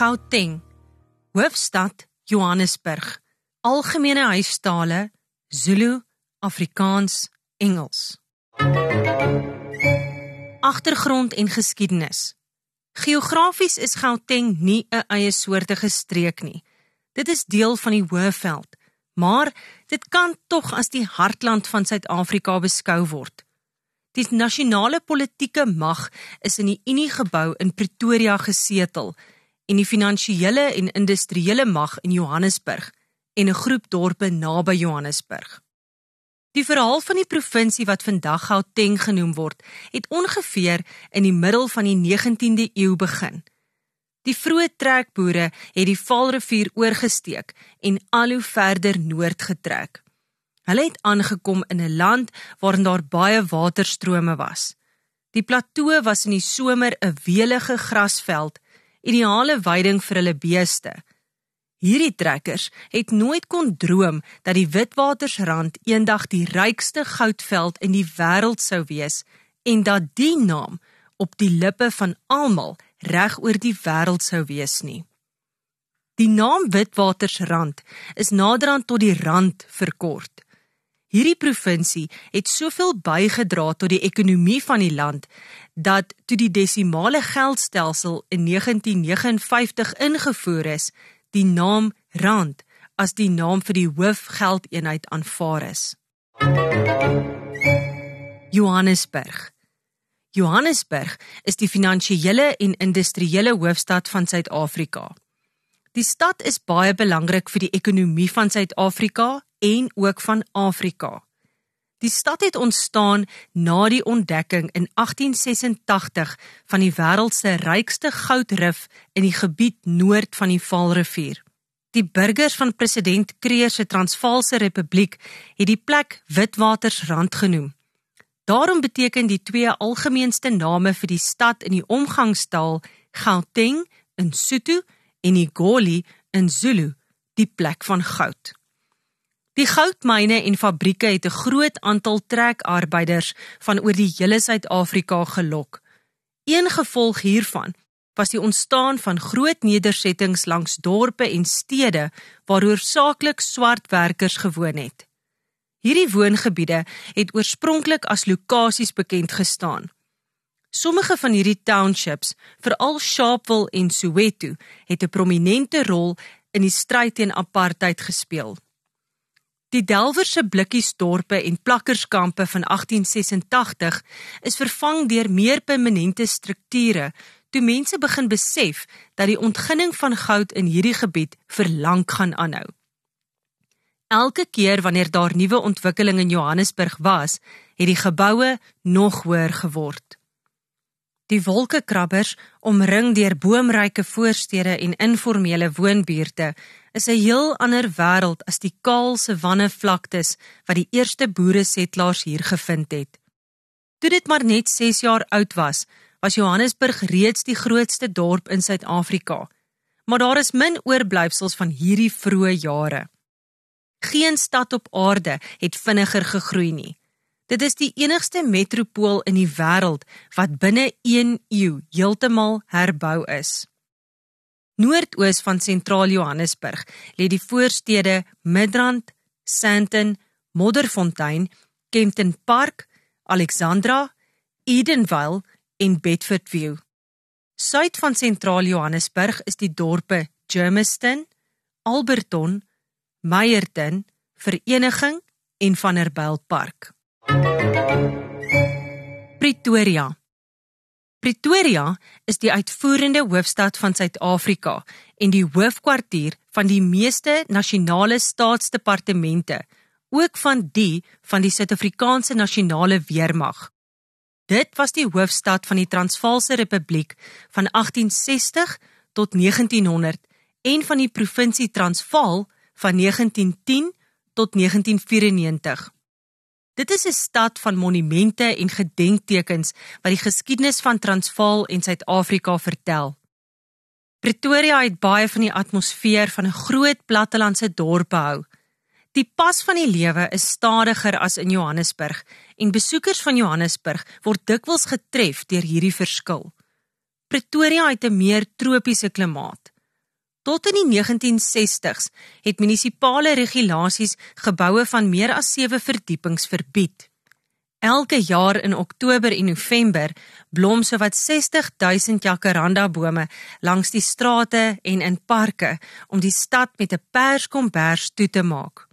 Gauteng. Hoofstad Johannesburg. Algemene huistale Zulu, Afrikaans, Engels. Agtergrond en geskiedenis. Geografies is Gauteng nie 'n eie soortige streek nie. Dit is deel van die Hoëveld, maar dit kan tog as die hartland van Suid-Afrika beskou word. Die nasionale politieke mag is in die Unie gebou in Pretoria gesetel en die finansiële en industriële mag in Johannesburg en 'n groep dorpe naby Johannesburg. Die verhaal van die provinsie wat vandag Gauteng genoem word, het ongeveer in die middel van die 19de eeu begin. Die vroeë trekboere het die Vaalrivier oorgesteek en al hoe verder noord getrek. Hulle het aangekom in 'n land waarin daar baie waterstrome was. Die plato was in die somer 'n weelige grasveld ideale veiding vir hulle beeste. Hierdie trekkers het nooit kon droom dat die Witwatersrand eendag die rykste goudveld in die wêreld sou wees en dat die naam op die lippe van almal reg oor die wêreld sou wees nie. Die naam Witwatersrand is naderhand tot die rand verkort. Hierdie provinsie het soveel bygedra tot die ekonomie van die land dat toe die desimale geldstelsel in 1959 ingevoer is, die naam rand as die naam vir die hoofgeldeenheid aanvaar is. Johannesburg. Johannesburg is die finansiële en industriële hoofstad van Suid-Afrika. Die stad is baie belangrik vir die ekonomie van Suid-Afrika en ook van Afrika. Die stad het ontstaan na die ontdekking in 1886 van die wêreld se rykste goudrif in die gebied noord van die Vaalrivier. Die burgers van president Kreer se Transvaalse Republiek het die plek Witwatersrand genoem. Daarom beteken die twee algemeenste name vir die stad in die omgangstaal Gauteng in Sotho en Igoli in Zulu, die plek van goud. Die goudmyne en fabrieke het 'n groot aantal trekarbeiders van oor die hele Suid-Afrika gelok. Een gevolg hiervan was die ontstaan van groot nedersettings langs dorpe en stede waar hoofsaaklik swart werkers gewoon het. Hierdie woongebiede het oorspronklik as lokasies bekend gestaan. Sommige van hierdie townships, veral Sharpeville en Soweto, het 'n prominente rol in die stryd teen apartheid gespeel. Die Delwerse blikkiesdorpe en plakkerskampe van 1886 is vervang deur meer permanente strukture toe mense begin besef dat die ontginning van goud in hierdie gebied vir lank gaan aanhou. Elke keer wanneer daar nuwe ontwikkeling in Johannesburg was, het die geboue nog hoër geword. Die wolkekrabbers, omring deur boomryke voorstede en informele woonbuurte, is 'n heel ander wêreld as die kaal savanne vlaktes wat die eerste boere setlaars hier gevind het. Toe dit maar net 6 jaar oud was, was Johannesburg reeds die grootste dorp in Suid-Afrika. Maar daar is min oorblyfsels van hierdie vroeë jare. Geen stad op aarde het vinniger gegroei nie. Dit is die enigste metropool in die wêreld wat binne 1 eeu heeltemal herbou is. Noordoos van sentraal Johannesburg lê die voorstede Midrand, Sandton, Modderfontein, Kempton Park, Alexandra, Edenvale en Bedfordview. Suid van sentraal Johannesburg is die dorpe Germiston, Alberton, Meyerton, Vereniging en Vanderbijlpark. Pretoria. Pretoria is die uitvoerende hoofstad van Suid-Afrika en die hoofkwartier van die meeste nasionale staatsdepartemente, ook van die van die Suid-Afrikaanse Nasionale Weermag. Dit was die hoofstad van die Transvaalse Republiek van 1860 tot 1900 en van die provinsie Transvaal van 1910 tot 1994. Dit is 'n stad van monumente en gedenktekens wat die geskiedenis van Transvaal en Suid-Afrika vertel. Pretoria het baie van die atmosfeer van 'n groot plattelandse dorp behou. Die pas van die lewe is stadiger as in Johannesburg en besoekers van Johannesburg word dikwels getref deur hierdie verskil. Pretoria het 'n meer tropiese klimaat. Tot in die 1960s het munisipale regulasies geboue van meer as 7 verdiepings verbied. Elke jaar in Oktober en November blom sowat 60000 jacaranda bome langs die strate en in parke om die stad met 'n perskombers toe te maak.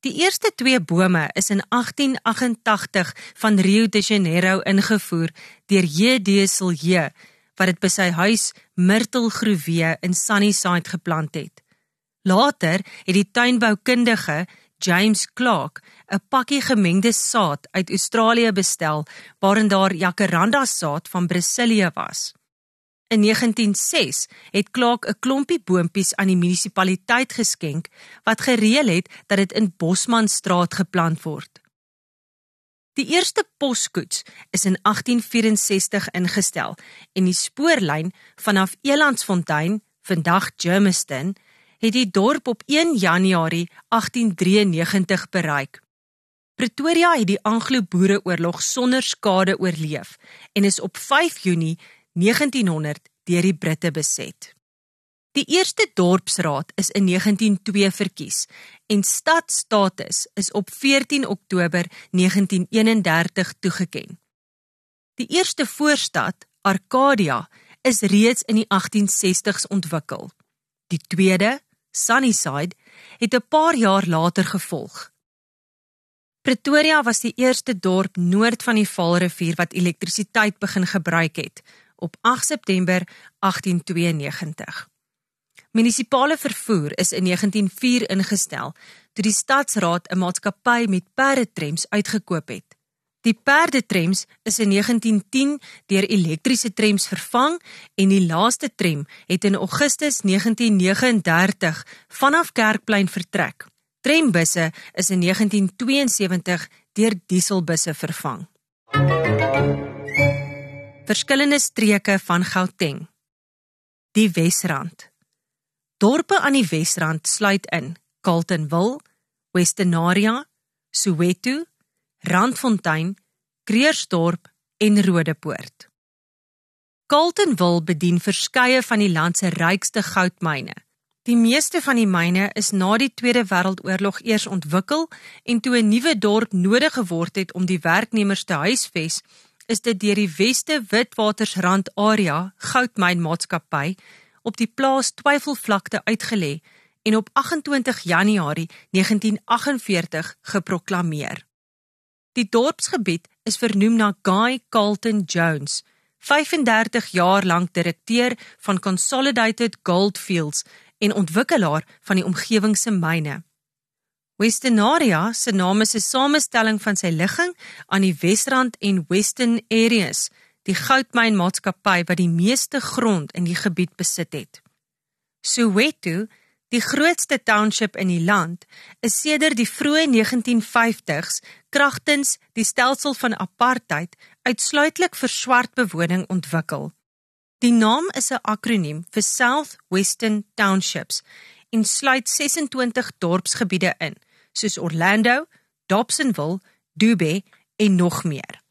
Die eerste twee bome is in 1888 van Rio de Janeiro ingevoer deur J.D. Silje wat dit by sy huis Myrtle Groewe in Sunnyside geplant het. Later het die tuinboukundige James Clark 'n pakkie gemengde saad uit Australië bestel waarin daar jacaranda saad van Brasilië was. In 1906 het Clark 'n klompie boontjies aan die munisipaliteit geskenk wat gereël het dat dit in Bosmanstraat geplant word. Die eerste poskoets is in 1864 ingestel en die spoorlyn vanaf Elandsfontein, vandag Germiston, het die dorp op 1 Januarie 1893 bereik. Pretoria het die Anglo-Boereoorlog sonder skade oorleef en is op 5 Junie 1900 deur die Britte beset. Die eerste dorpsraad is in 1902 verkies en stadstatus is op 14 Oktober 1931 toegeken. Die eerste voorstad, Arcadia, is reeds in die 1860s ontwikkel. Die tweede, Sunnyside, het 'n paar jaar later gevolg. Pretoria was die eerste dorp noord van die Vaalrivier wat elektrisiteit begin gebruik het op 8 September 1892. Munisipale vervoer is in 1904 ingestel toe die stadsraad 'n maatskappy met perdetrems uitgekoop het. Die perdetrems is in 1910 deur elektriese trems vervang en die laaste trem het in Augustus 1939 vanaf Kerkplein vertrek. Trembusse is in 1972 deur dieselbusse vervang. Verskillende streke van Gauteng. Die Wesrand. Dorpe aan die Wesrand sluit in Carltonville, Westernaria, Soweto, Randfontein, Kreersdorp en Rodepoort. Carltonville bedien verskeie van die land se rykste goudmyne. Die meeste van die myne is na die Tweede Wêreldoorlog eers ontwikkel en toe 'n nuwe dorp nodig geword het om die werknemers te huisves, is dit deur die Weste Witwatersrand area goudmynmaatskappy op die plaas Twyfelvlakte uitgelê en op 28 Januarie 1948 geproklaameer. Die dorpsgebied is vernoem na Guy Carlton Jones, 35 jaar lank direkteur van Consolidated Goldfields en ontwikkelaar van die omgewing se myne. Westernaria se naam is 'n samestelling van sy ligging aan die Wesrand en Western Areas, die goudmynmaatskappy wat die meeste grond in die gebied besit het. Soweto Die grootste township in die land is sedert die vroeë 1950s kragtens die stelsel van apartheid uitsluitlik vir swart bewoning ontwikkel. Die naam is 'n akroniem vir South Western Townships en sluit 26 dorpsgebiede in, soos Orlando, Dobsonville, Dube en nog meer.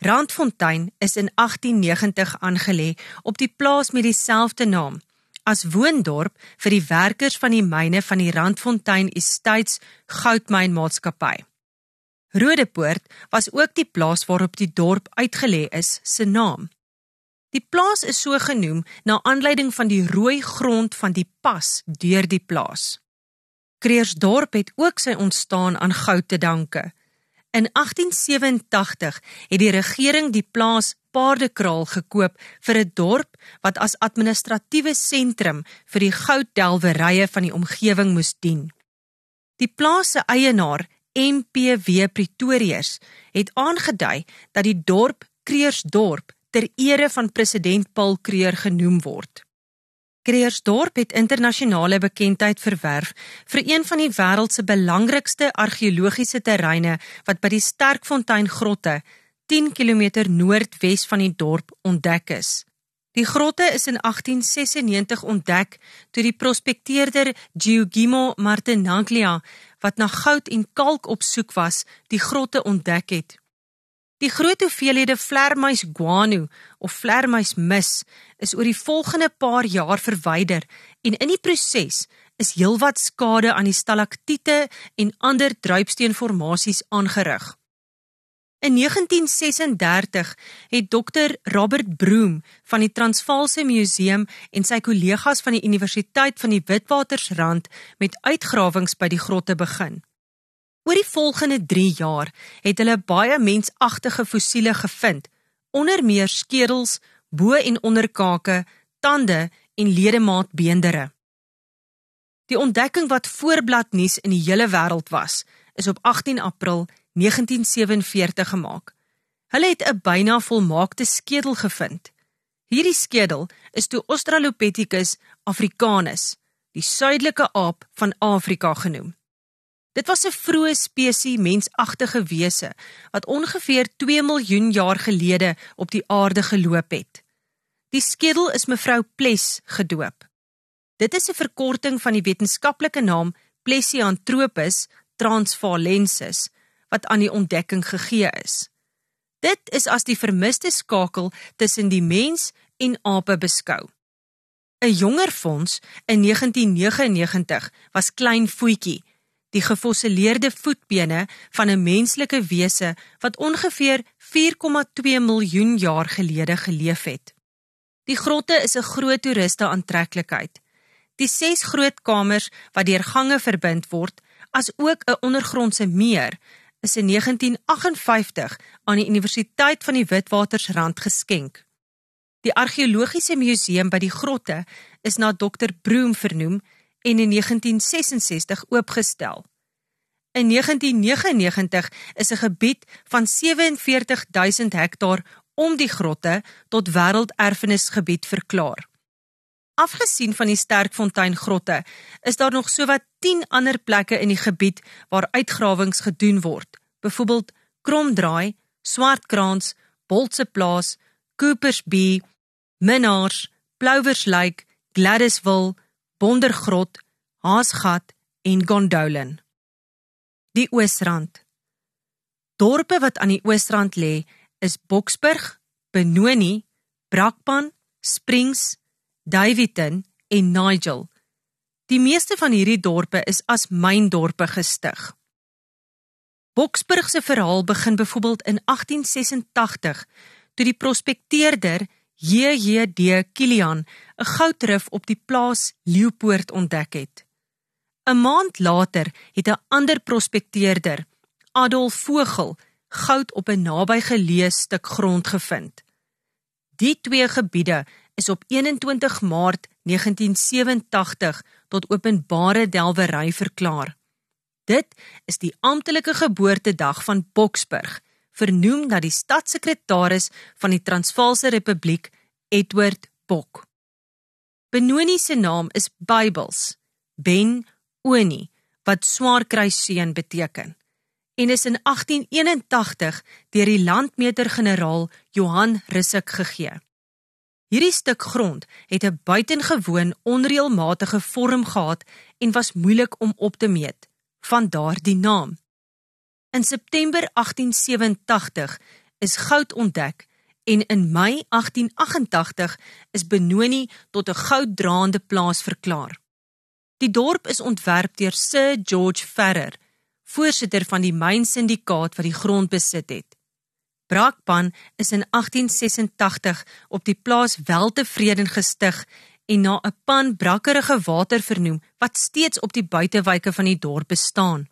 Randfontein is in 1890 aangelê op die plaas met dieselfde naam as woondorp vir die werkers van die myne van die Randfontein Estates goudmynmaatskappy. Rodepoort was ook die plaas waarop die dorp uitgelê is se naam. Die plaas is so genoem na aanleiding van die rooi grond van die pas deur die plaas. Kreersdorp het ook sy ontstaan aan goud te danke. In 1887 het die regering die plaas Paardekraal gekoop vir 'n dorp wat as administratiewe sentrum vir die gouddelwerye van die omgewing moes dien. Die plaas se eienaar, MPW Pretorius, het aangedui dat die dorp Kreersdorp ter ere van president Paul Kreer genoem word. Kreersdorp het internasionale bekendheid verwerf vir een van die wêreld se belangrikste argeologiese terreine wat by die Sterkfontein grotte 10 km noordwes van die dorp ontdek is. Die grotte is in 1896 ontdek toe die prospekteerder Giugimo Martinaglia wat na goud en kalk op soek was, die grotte ontdek het. Die groot hoeveelhede vlermuis guano of vlermuis mis is oor die volgende paar jaar verwyder en in die proses is heelwat skade aan die stalaktiete en ander druipsteenformasies aangerig. In 1936 het Dr Robert Broom van die Transvaalse Museum en sy kollegas van die Universiteit van die Witwatersrand met uitgrawings by die grotte begin. Oor die volgende 3 jaar het hulle baie mensagtige fossiele gevind, onder meer skedels, bo- en onderkake, tande en ledemaatbeendere. Die ontdekking wat voorblad nuus in die hele wêreld was, is op 18 April 1947 gemaak. Hulle het 'n byna volmaakte skedel gevind. Hierdie skedel is toe Australopithecus africanus, die suidelike aap van Afrika genoem. Dit was 'n vroeë spesies mensagtige wese wat ongeveer 2 miljoen jaar gelede op die aarde geloop het. Die skedel is mevrou Ples gedoop. Dit is 'n verkorting van die wetenskaplike naam Plesianthropus transvalensis wat aan die ontdekking gegee is. Dit is as die vermiste skakel tussen die mens en ape beskou. 'n Jonger fonds in 1999 was klein voetjie, die gefossileerde voetbene van 'n menslike wese wat ongeveer 4,2 miljoen jaar gelede geleef het. Die grotte is 'n groot toeriste aantreklikheid. Die 6 groot kamers wat deur gange verbind word, as ook 'n ondergrondse meer, is in 1958 aan die Universiteit van die Witwatersrand geskenk. Die argeologiese museum by die grotte is na Dr Broom vernoem en in 1966 oopgestel. In 1999 is 'n gebied van 47000 hektaar om die grotte tot wêrelderfenisgebied verklaar. Afgesien van die Sterkfontein grotte, is daar nog sowat 10 ander plekke in die gebied waar uitgrawings gedoen word. Byvoorbeeld Kromdraai, Swartkrans, Boltse Plaas, Coopers Bay, Minars, Plovers Lake, Gladysville, Bondergrot, Haasgat en Gondolin. Die Oosrand. Dorpe wat aan die Oosrand lê, is Boksburg, Benoni, Brakpan, Springs, Davidton en Nigel. Die meeste van hierdie dorpe is as myndorpe gestig. Boksburg se verhaal begin byvoorbeeld in 1886 toe die prospekteerder JJD Kilian 'n goudrif op die plaas Leeupoort ontdek het. 'n Maand later het 'n ander prospekteerder, Adolf Vogel, goud op 'n nabygeleë stuk grond gevind. Die twee gebiede is op 21 Maart 1987 tot openbare delwery verklaar. Dit is die amptelike geboortedag van Boksburg, vernoem na die stadssekretaris van die Transvaalse Republiek, Edward Bok. Benoni se naam is Bybels, Ben Oni, wat swaarkruisseun beteken, en is in 1881 deur die landmeter-generaal Johan Rissik gegee. Hierdie stuk grond het 'n buitengewoon onreëlmatige vorm gehad en was moeilik om op te meet, van daar die naam. In September 1887 is goud ontdek en in Mei 1888 is Benoni tot 'n gouddraande plaas verklaar. Die dorp is ontwerp deur Sir George Ferrer, voorsitter van die mynsyndikaat wat die grond besit het. Brakpan is in 1886 op die plaas Weltevreden gestig en na 'n pan brakkerige water vernoem wat steeds op die buitewyke van die dorp bestaan.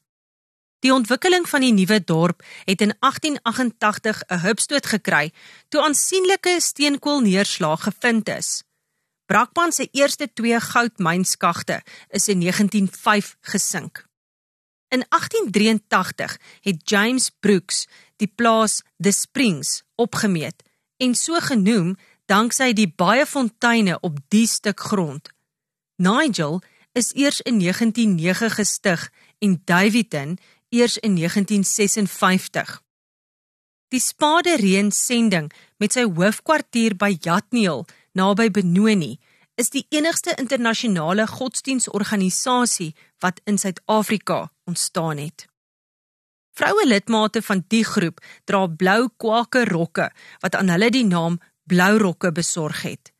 Die ontwikkeling van die nuwe dorp het in 1888 'n hupstoot gekry toe aansienlike steenkoolneerslae gevind is. Brakpan se eerste twee goudmynskagte is in 1905 gesink. In 1883 het James Brooks die plaas The Springs opgemeet en so genoem danksy die baie fonteine op die stuk grond. Nigel is eers in 1909 gestig en Davidton eers in 1956. Die Spade Reën sending met sy hoofkwartier by Jatniel naby Benoni is die enigste internasionale godsdiensorganisasie wat in Suid-Afrika ontstaan het. Vroue lidmate van die groep dra blou kwake rokke wat aan hulle die naam blou rokke besorg het.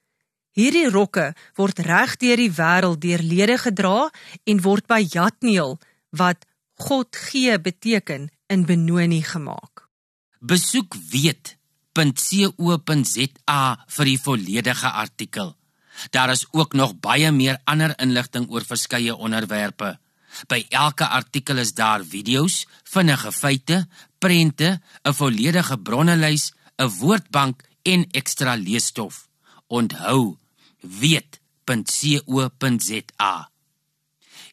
Hierdie rokke word reg deur die wêreld deur lede gedra en word by Jatniel wat God gee beteken in Benoni gemaak. Besoek weet.co.za vir die volledige artikel. Daar is ook nog baie meer ander inligting oor verskeie onderwerpe. By elke artikel is daar video's, vinnige feite, prente, 'n volledige bronnelys, 'n woordbank en ekstra leesstof. Onthou, weet.co.za.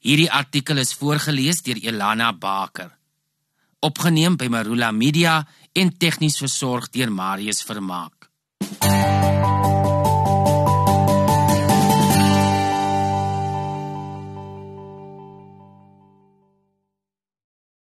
Hierdie artikel is voorgeles deur Elana Baker. Opgeneem by Marula Media en tegnies versorg deur Marius Vermaak.